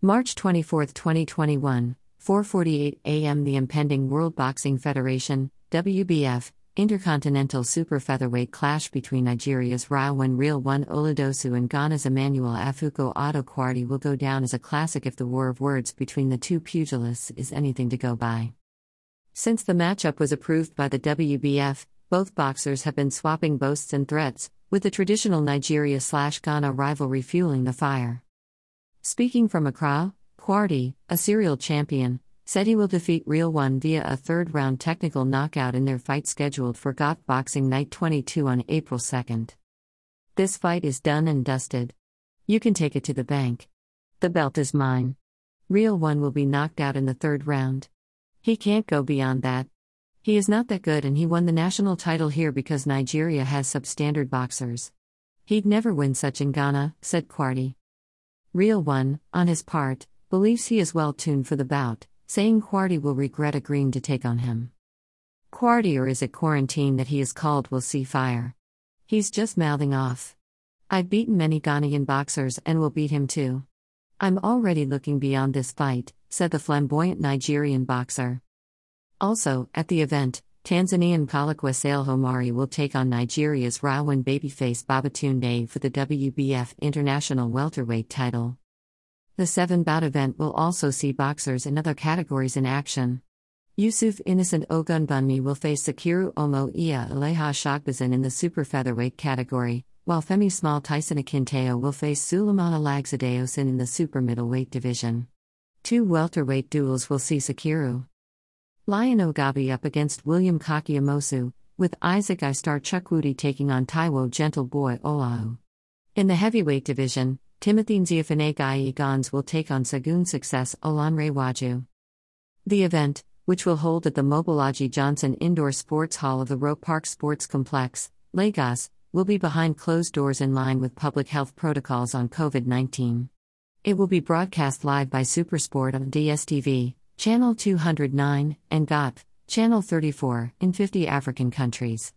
March 24, 2021, 4:48 a.m. The impending World Boxing Federation (WBF) Intercontinental Super Featherweight clash between Nigeria's Rilwan Real One Oladosu and Ghana's Emmanuel Afikpo Otto will go down as a classic if the war of words between the two pugilists is anything to go by. Since the matchup was approved by the WBF, both boxers have been swapping boasts and threats, with the traditional Nigeria slash Ghana rivalry fueling the fire. Speaking from Accra, Quartey, a serial champion, said he will defeat Real One via a third round technical knockout in their fight scheduled for GOtv Boxing Night 22 on April 2nd. This fight is done and dusted. You can take it to the bank. The belt is mine. Real One will be knocked out in the third round. He can't go beyond that. He is not that good and he won the national title here because Nigeria has substandard boxers. He'd never win such in Ghana, said Quartey. Real One, on his part, believes he is well tuned for the bout, saying Quartey will regret agreeing to take on him. Quartey, or is it quarantine that he is called, will see fire. He's just mouthing off. I've beaten many Ghanaian boxers and will beat him too. I'm already looking beyond this fight, said the flamboyant Nigerian boxer. Also, at the event, Tanzanian Kalakwa Sale Homari will take on Nigeria's Rilwan babyface Babatunde for the WBF International Welterweight title. The seven bout event will also see boxers in other categories in action. Yusuf Innocent Ogunbunmi will face Sakiru Omo Iya Aleha Shogbazin in the super featherweight category, while Femi Small Tyson Akinteo will face Suleiman Alagzadeosin in the super middleweight division. Two welterweight duels will see Sakiru. Lion Ogabi up against William Kakiamosu, with Isaac Istar Chukwudi taking on Taiwo Gentle Boy Olahu. In the heavyweight division, Timothy Nziafane Gans will take on Segun Success Olanrewaju. The event, which will hold at the Mobolaji Johnson Indoor Sports Hall of the Rowe Park Sports Complex, Lagos, will be behind closed doors in line with public health protocols on COVID 19. It will be broadcast live by Supersport on DSTV, Channel 209, and GOtv, Channel 34, in 50 African countries.